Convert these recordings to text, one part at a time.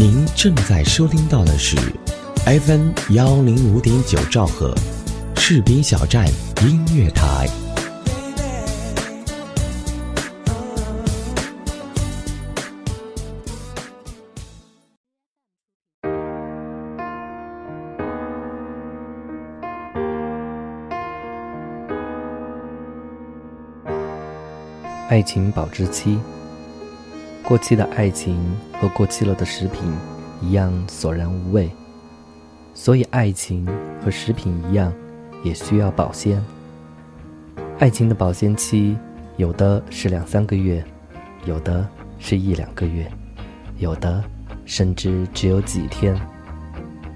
您正在收听到的是 FM 幺零五点九兆赫，士兵小站音乐台。爱情保质期，过期的爱情和过期了的食品一样索然无味，所以爱情和食品一样，也需要保鲜。爱情的保鲜期，有的是两三个月，有的是一两个月，有的甚至只有几天。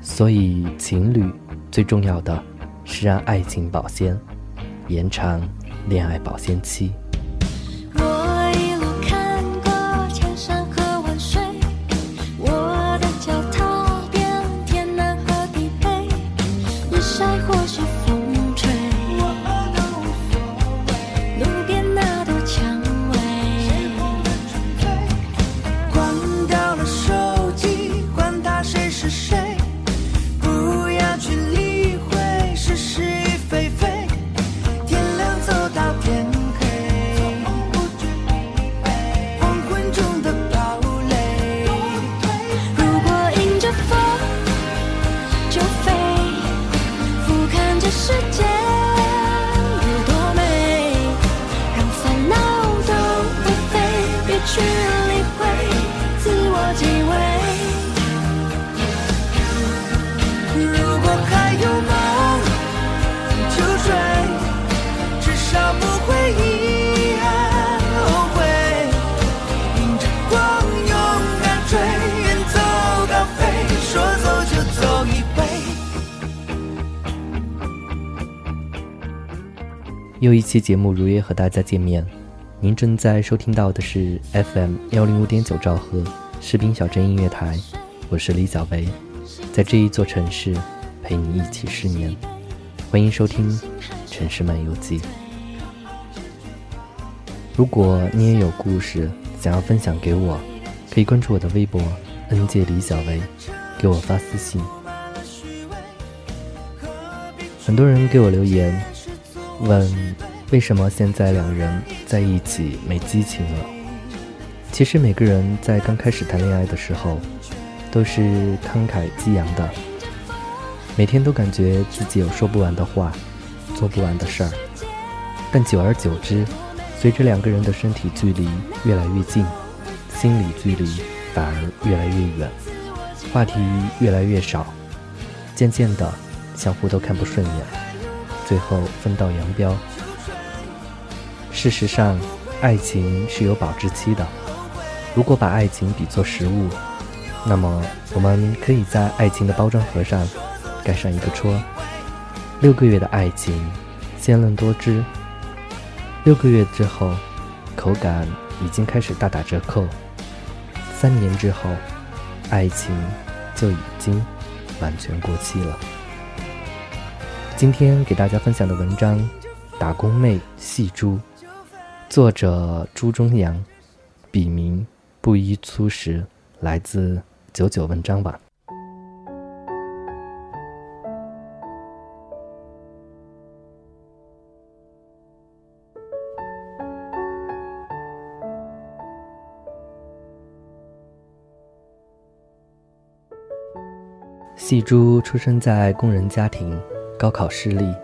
所以，情侣最重要的是让爱情保鲜，延长恋爱保鲜期。又一期节目如约和大家见面，您正在收听到的是 FM 幺零五点九兆赫士兵小镇音乐台，我是李小维，在这一座城市陪你一起失眠，欢迎收听《城市漫游记》。如果你也有故事想要分享给我，可以关注我的微博 “n 界李小维”，给我发私信。很多人给我留言。问为什么现在两人在一起没激情了？其实每个人在刚开始谈恋爱的时候，都是慷慨激昂的，每天都感觉自己有说不完的话，做不完的事儿。但久而久之，随着两个人的身体距离越来越近，心理距离反而越来越远，话题越来越少，渐渐的，相互都看不顺眼。最后分道扬镳。事实上，爱情是有保质期的。如果把爱情比作食物，那么我们可以在爱情的包装盒上盖上一个戳：六个月的爱情，鲜嫩多汁。六个月之后，口感已经开始大打折扣。三年之后，爱情就已经完全过期了。今天给大家分享的文章《打工妹细珠》，作者朱中阳，笔名布衣粗食，来自九九文章网。细猪出生在工人家庭。高考失利，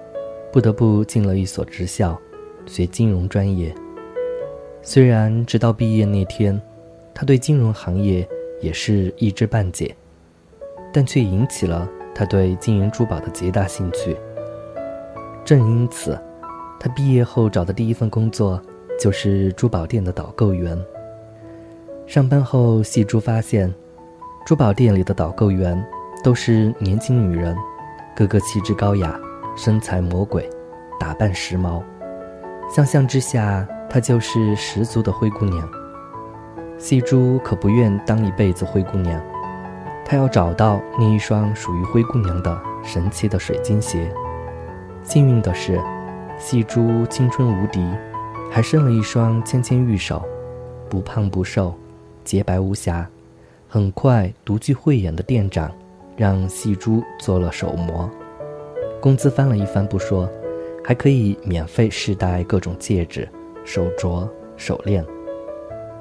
不得不进了一所职校，学金融专业。虽然直到毕业那天，他对金融行业也是一知半解，但却引起了他对金银珠宝的极大兴趣。正因此，他毕业后找的第一份工作就是珠宝店的导购员。上班后，细珠发现，珠宝店里的导购员都是年轻女人。个个气质高雅，身材魔鬼，打扮时髦，相像之下，她就是十足的灰姑娘。细珠可不愿当一辈子灰姑娘，她要找到那一双属于灰姑娘的神奇的水晶鞋。幸运的是，细珠青春无敌，还生了一双纤纤玉手，不胖不瘦，洁白无瑕，很快，独具慧眼的店长让细珠做了手模，工资翻了一番不说，还可以免费试戴各种戒指、手镯、手链。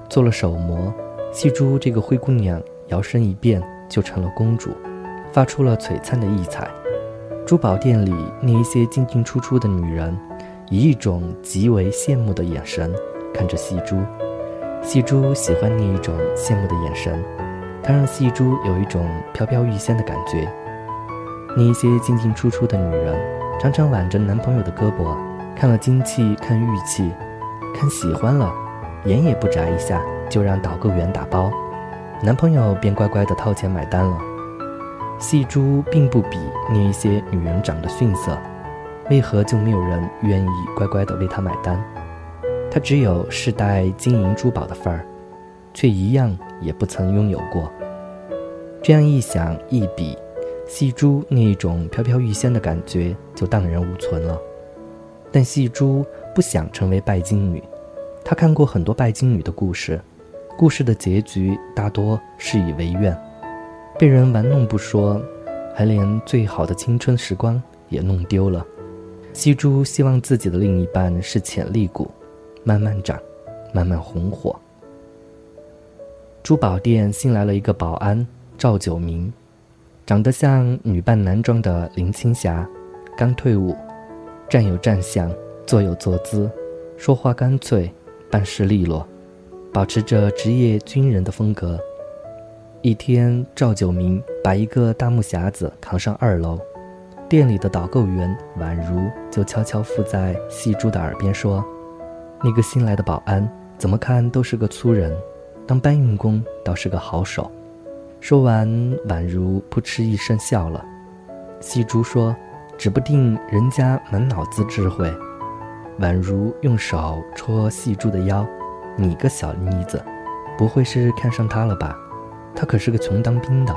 做了手模，细珠这个灰姑娘摇身一变就成了公主，发出了璀璨的异彩。珠宝店里那一些进进出出的女人，以一种极为羡慕的眼神看着细珠。细珠喜欢那一种羡慕的眼神，它让细珠有一种飘飘欲仙的感觉。那一些进进出出的女人，常常挽着男朋友的胳膊，看了金器，看玉器，看喜欢了，眼也不眨一下就让导购员打包，男朋友便乖乖的掏钱买单了。细珠并不比那一些女人长得逊色，为何就没有人愿意乖乖的为她买单？她只有世代金银珠宝的份儿，却一样也不曾拥有过。这样一想一比，细珠那一种飘飘欲仙的感觉就荡然无存了。但细珠不想成为拜金女，她看过很多拜金女的故事，故事的结局大多事与为愿。被人玩弄不说，还连最好的青春时光也弄丢了。西珠希望自己的另一半是潜力股，慢慢长，慢慢红火。珠宝店新来了一个保安赵九明，长得像女扮男装的林青霞，刚退伍，站有站相，坐有坐姿，说话干脆，办事利落，保持着职业军人的风格。一天，赵九明把一个大木匣子扛上二楼，店里的导购员宛如就悄悄附在细珠的耳边说：“那个新来的保安怎么看都是个粗人，当搬运工倒是个好手。”说完，宛如扑哧一声笑了。细珠说：“指不定人家满脑子智慧。”宛如用手戳细珠的腰：“你个小妮子，不会是看上他了吧？”他可是个穷当兵的。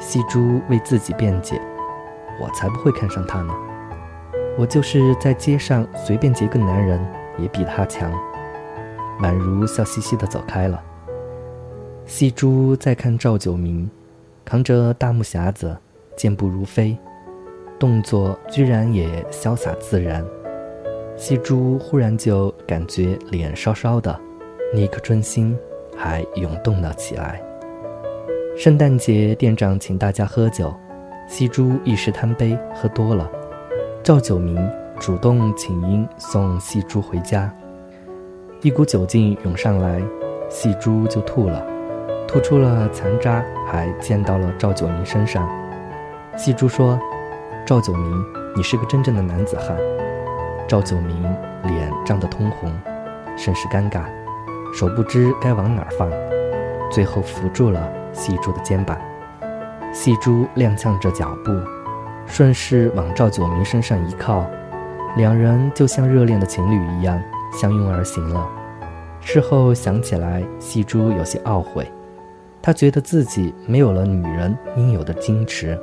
细珠为自己辩解：“我才不会看上他呢，我就是在街上随便劫个男人，也比他强。”宛如笑嘻嘻地走开了。细珠再看赵九明，扛着大木匣子，健步如飞，动作居然也潇洒自然。细珠忽然就感觉脸烧烧的，那颗春心。还涌动了起来。圣诞节，店长请大家喝酒，西珠一时贪杯喝多了。赵九明主动请缨送细珠回家，一股酒劲涌上来，细珠就吐了，吐出了残渣，还溅到了赵九明身上。细珠说：“赵九明，你是个真正的男子汉。”赵九明脸涨得通红，甚是尴尬。手不知该往哪儿放，最后扶住了细珠的肩膀。细珠踉跄着脚步，顺势往赵九明身上一靠，两人就像热恋的情侣一样相拥而行了。事后想起来，细珠有些懊悔，她觉得自己没有了女人应有的矜持。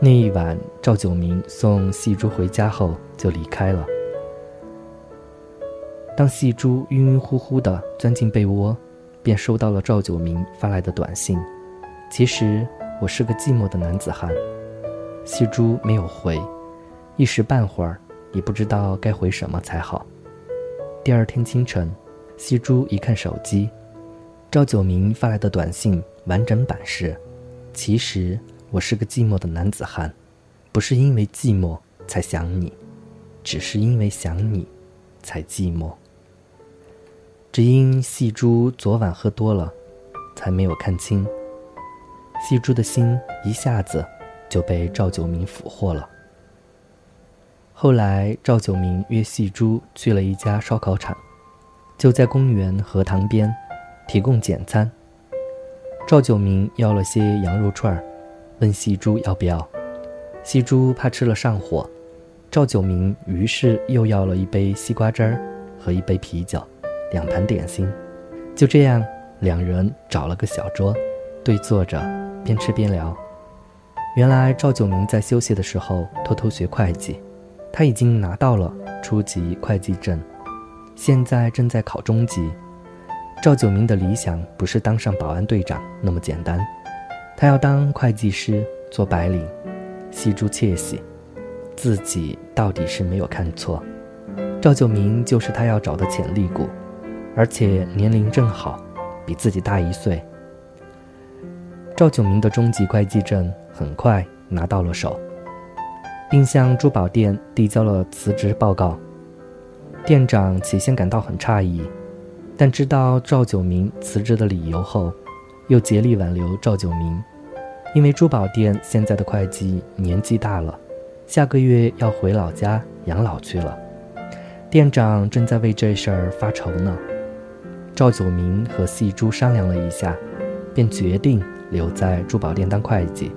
那一晚，赵九明送细珠回家后就离开了。当细珠晕晕乎乎地钻进被窝，便收到了赵九明发来的短信：“其实我是个寂寞的男子汉。”细珠没有回，一时半会儿也不知道该回什么才好。第二天清晨，细珠一看手机，赵九明发来的短信完整版是：“其实我是个寂寞的男子汉，不是因为寂寞才想你，只是因为想你，才寂寞。”只因细珠昨晚喝多了，才没有看清。细珠的心一下子就被赵九明俘获了。后来，赵九明约细珠去了一家烧烤场，就在公园荷塘边，提供简餐。赵九明要了些羊肉串儿，问细珠要不要。细珠怕吃了上火，赵九明于是又要了一杯西瓜汁儿和一杯啤酒。两盘点心，就这样，两人找了个小桌，对坐着，边吃边聊。原来赵九明在休息的时候偷偷学会计，他已经拿到了初级会计证，现在正在考中级。赵九明的理想不是当上保安队长那么简单，他要当会计师，做白领。细珠窃喜，自己到底是没有看错，赵九明就是他要找的潜力股，而且年龄正好，比自己大一岁。赵九明的中级会计证很快拿到了手，并向珠宝店递交了辞职报告。店长起先感到很诧异。但知道赵九明辞职的理由后，又竭力挽留赵九明，因为珠宝店现在的会计年纪大了，下个月要回老家养老去了。店长正在为这事儿发愁呢。赵九明和细珠商量了一下，便决定留在珠宝店当会计。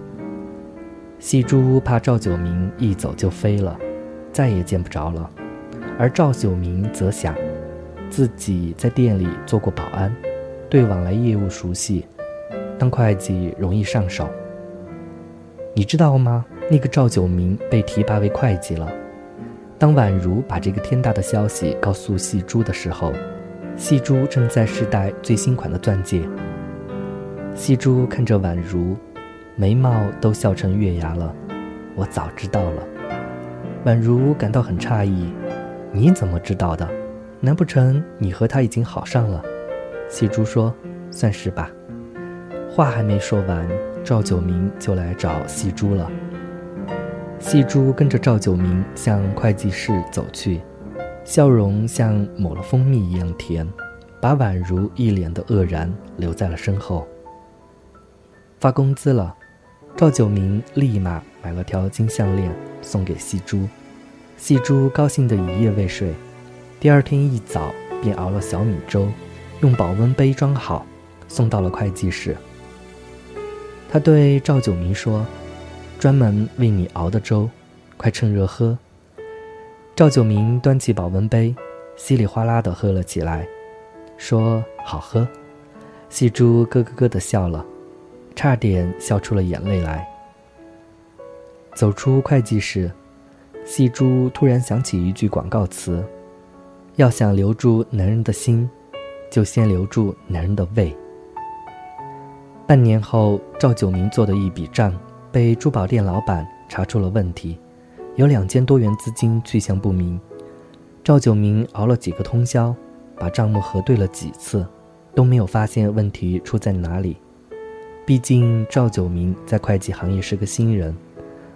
细珠怕赵九明一走就飞了，再也见不着了，而赵九明则想。自己在店里做过保安，对往来业务熟悉，当会计容易上手。你知道吗？那个赵九明被提拔为会计了。当宛如把这个天大的消息告诉细珠的时候，细珠正在试戴最新款的钻戒。细珠看着宛如，眉毛都笑成月牙了。我早知道了。宛如感到很诧异，你怎么知道的？难不成你和他已经好上了？细珠说：“算是吧。”话还没说完，赵九明就来找细珠了。细珠跟着赵九明向会计室走去，笑容像抹了蜂蜜一样甜，把宛如一脸的愕然留在了身后。发工资了，赵九明立马买了条金项链送给细珠，细珠高兴的一夜未睡。第二天一早便熬了小米粥，用保温杯装好，送到了会计室。他对赵九明说：“专门为你熬的粥，快趁热喝。”赵九明端起保温杯，稀里哗啦地喝了起来，说：“好喝。”细珠咯咯咯地笑了，差点笑出了眼泪来。走出会计室，细珠突然想起一句广告词。要想留住男人的心，就先留住男人的胃。半年后，赵九明做的一笔账被珠宝店老板查出了问题，有两千多元资金去向不明。赵九明熬了几个通宵，把账目核对了几次，都没有发现问题出在哪里。毕竟赵九明在会计行业是个新人，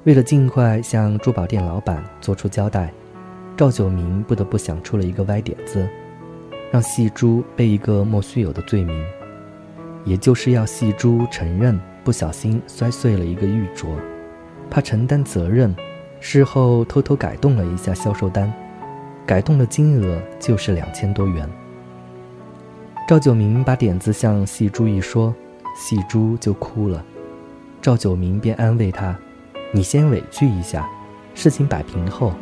为了尽快向珠宝店老板做出交代。赵九明不得不想出了一个歪点子，让细珠背一个莫须有的罪名，也就是要细珠承认不小心摔碎了一个玉镯，怕承担责任，事后偷偷改动了一下销售单，改动的金额就是两千多元。赵九明把点子向细珠一说，细珠就哭了，赵九明便安慰他：“你先委屈一下，事情摆平后。”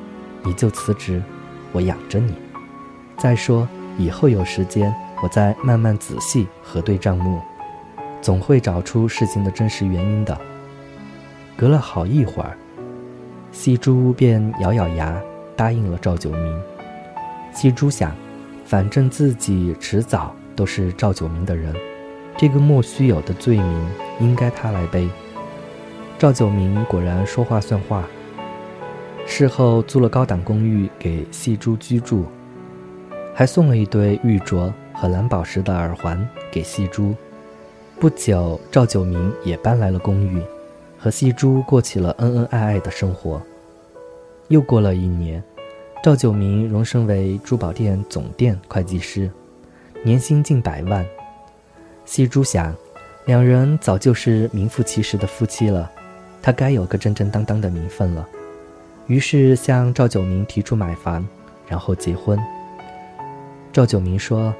你就辞职，我养着你。再说以后有时间，我再慢慢仔细核对账目，总会找出事情的真实原因的。隔了好一会儿，细珠便咬咬牙答应了赵九明。细珠想，反正自己迟早都是赵九明的人，这个莫须有的罪名应该他来背。赵九明果然说话算话。事后租了高档公寓给细珠居住，还送了一对玉镯和蓝宝石的耳环给细珠。不久，赵九明也搬来了公寓，和细珠过起了恩恩爱爱的生活。又过了一年，赵九明荣升为珠宝店总店会计师，年薪近百万。细珠想，两人早就是名副其实的夫妻了，他该有个正正当当的名分了。于是向赵九明提出买房，然后结婚。赵九明说：“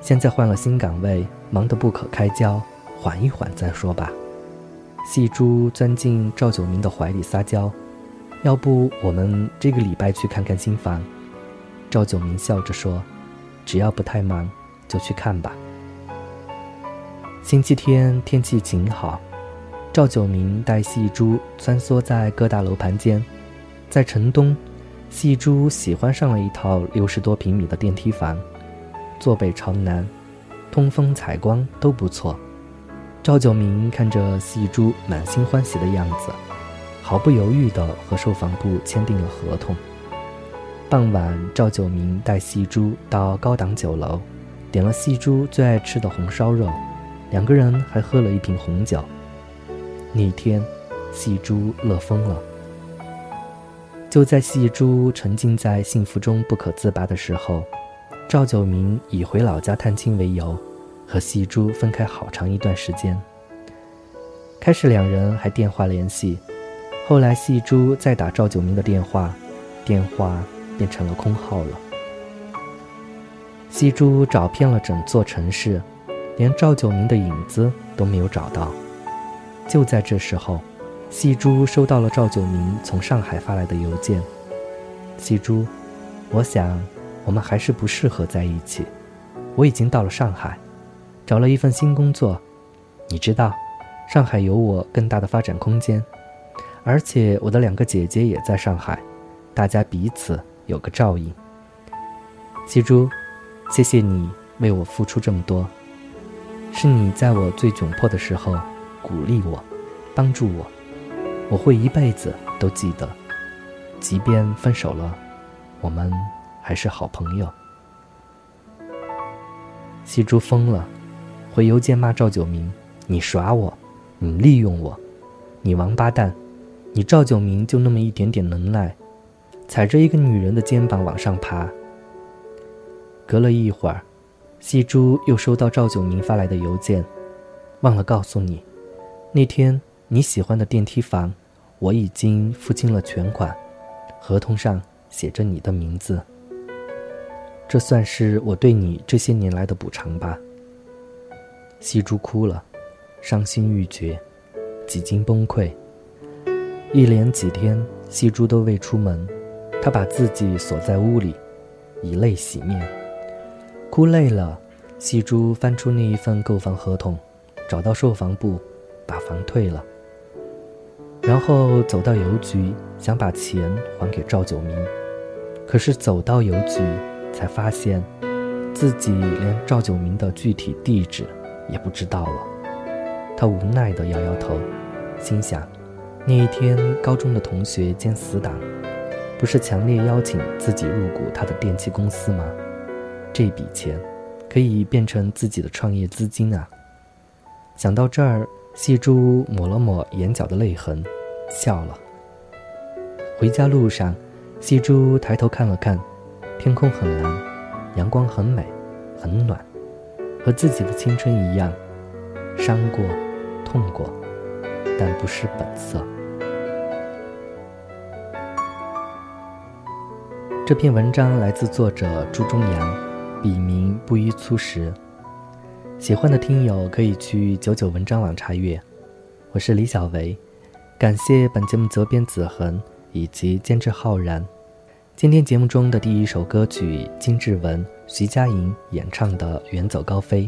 现在换了新岗位，忙得不可开交，缓一缓再说吧。”细珠钻进赵九明的怀里撒娇：“要不我们这个礼拜去看看新房？”赵九明笑着说：“只要不太忙，就去看吧。”星期天天气晴好，赵九明带细珠穿梭在各大楼盘间。在城东，细珠喜欢上了一套六十多平米的电梯房，坐北朝南，通风采光都不错。赵九明看着细珠满心欢喜的样子，毫不犹豫地和售房部签订了合同。傍晚，赵九明带细珠到高档酒楼，点了细珠最爱吃的红烧肉，两个人还喝了一瓶红酒。那天，细珠乐疯了。就在细珠沉浸在幸福中不可自拔的时候，赵九明以回老家探亲为由。和细珠分开好长一段时间。开始两人还电话联系，后来细珠再打赵九明的电话，电话变成了空号了。细珠找遍了整座城市，连赵九明的影子都没有找到。就在这时候，细珠收到了赵九明从上海发来的邮件：“细珠，我想我们还是不适合在一起。我已经到了上海。”找了一份新工作，你知道，上海有我更大的发展空间，而且我的两个姐姐也在上海，大家彼此有个照应。细珠，谢谢你为我付出这么多，是你在我最窘迫的时候鼓励我，帮助我，我会一辈子都记得，即便分手了，我们还是好朋友。西珠疯了。回邮件骂赵九明：“你耍我，你利用我，你王八蛋！你赵九明就那么一点点能耐，踩着一个女人的肩膀往上爬。”隔了一会儿，细珠又收到赵九明发来的邮件：“忘了告诉你，那天你喜欢的电梯房，我已经付清了全款，合同上写着你的名字。这算是我对你这些年来的补偿吧。”细珠哭了，伤心欲绝，几经崩溃。一连几天，细珠都未出门，她把自己锁在屋里，以泪洗面。哭累了，细珠翻出那一份购房合同，找到售房部，把房退了。然后走到邮局，想把钱还给赵九明。可是走到邮局，才发现自己连赵九明的具体地址。也不知道了，他无奈地摇摇头，心想：那一天高中的同学兼死党，不是强烈邀请自己入股他的电器公司吗？这笔钱可以变成自己的创业资金啊！想到这儿，细珠抹了抹眼角的泪痕，笑了。回家路上，细珠抬头看了看，天空很蓝，阳光很美，很暖。和自己的青春一样，伤过，痛过，但不失本色。这篇文章来自作者朱中阳，笔名不依粗食。喜欢的听友可以去九九文章网查阅。我是李小维，感谢本节目责编子恒以及监制浩然。今天节目中的第一首歌曲，金志文、徐佳莹演唱的《远走高飞》，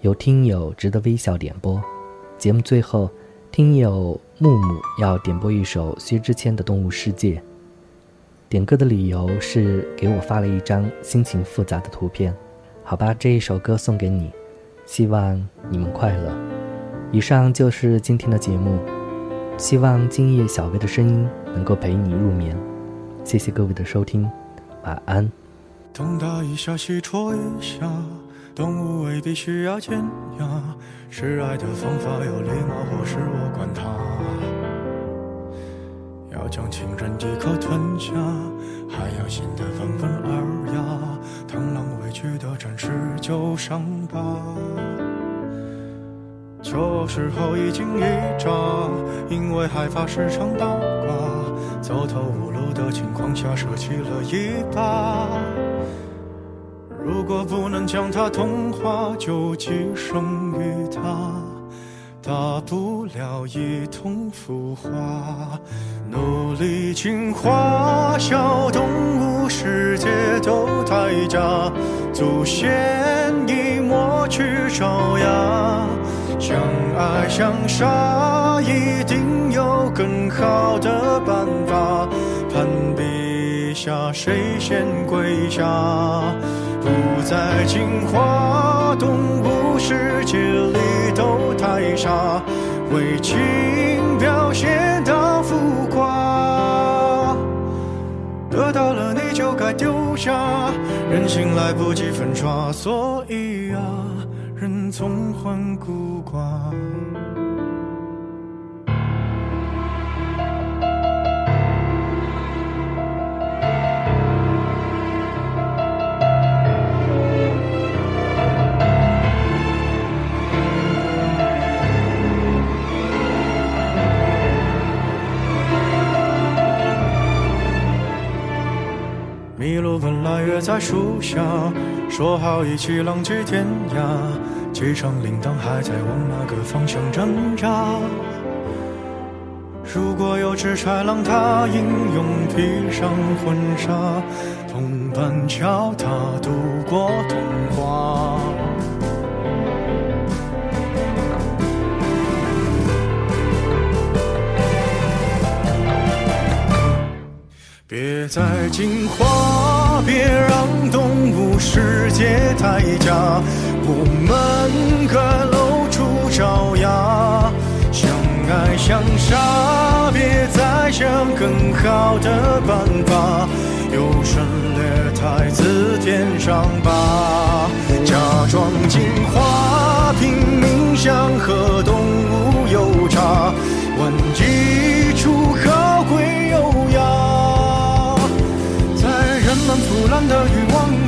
有听友值得微笑点播。节目最后，听友木木要点播一首薛之谦的《动物世界》。点歌的理由是给我发了一张心情复杂的图片。好吧，这一首歌送给你，希望你们快乐。以上就是今天的节目，希望今夜小薇的声音能够陪你入眠。谢谢各位的收听，晚安。东打一下，西戳一下，动物未必需要尖牙。示爱的方法有礼貌，或是我管他。将情人一口吞下，还要显得温文尔雅。螳螂委屈的展示旧伤疤，这时候一惊一乍，因为害怕时常倒挂，走投无路。的情况下舍弃了一把，如果不能将它同化，就寄生于它，大不了一同腐化。努力进化，小动物世界都太假，祖先已抹去爪牙，相爱相杀，一定有更好的办法。攀比下谁先跪下？在进化动物世界里都太傻，为情表现到浮夸。得到了你就该丢下，人心来不及粉刷，所以啊，人总患孤寡。在树下，说好一起浪迹天涯。机场铃铛还在往那个方向挣扎。如果有只豺狼，它英勇披上婚纱，同伴教它度过童话。别再惊慌，别让动物世界太假，我们该露出爪牙，相爱相杀，别再想更好的办法，优胜劣汰自天上拔，假装进化，拼命想和动物有差，玩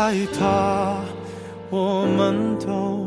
害怕，我们都。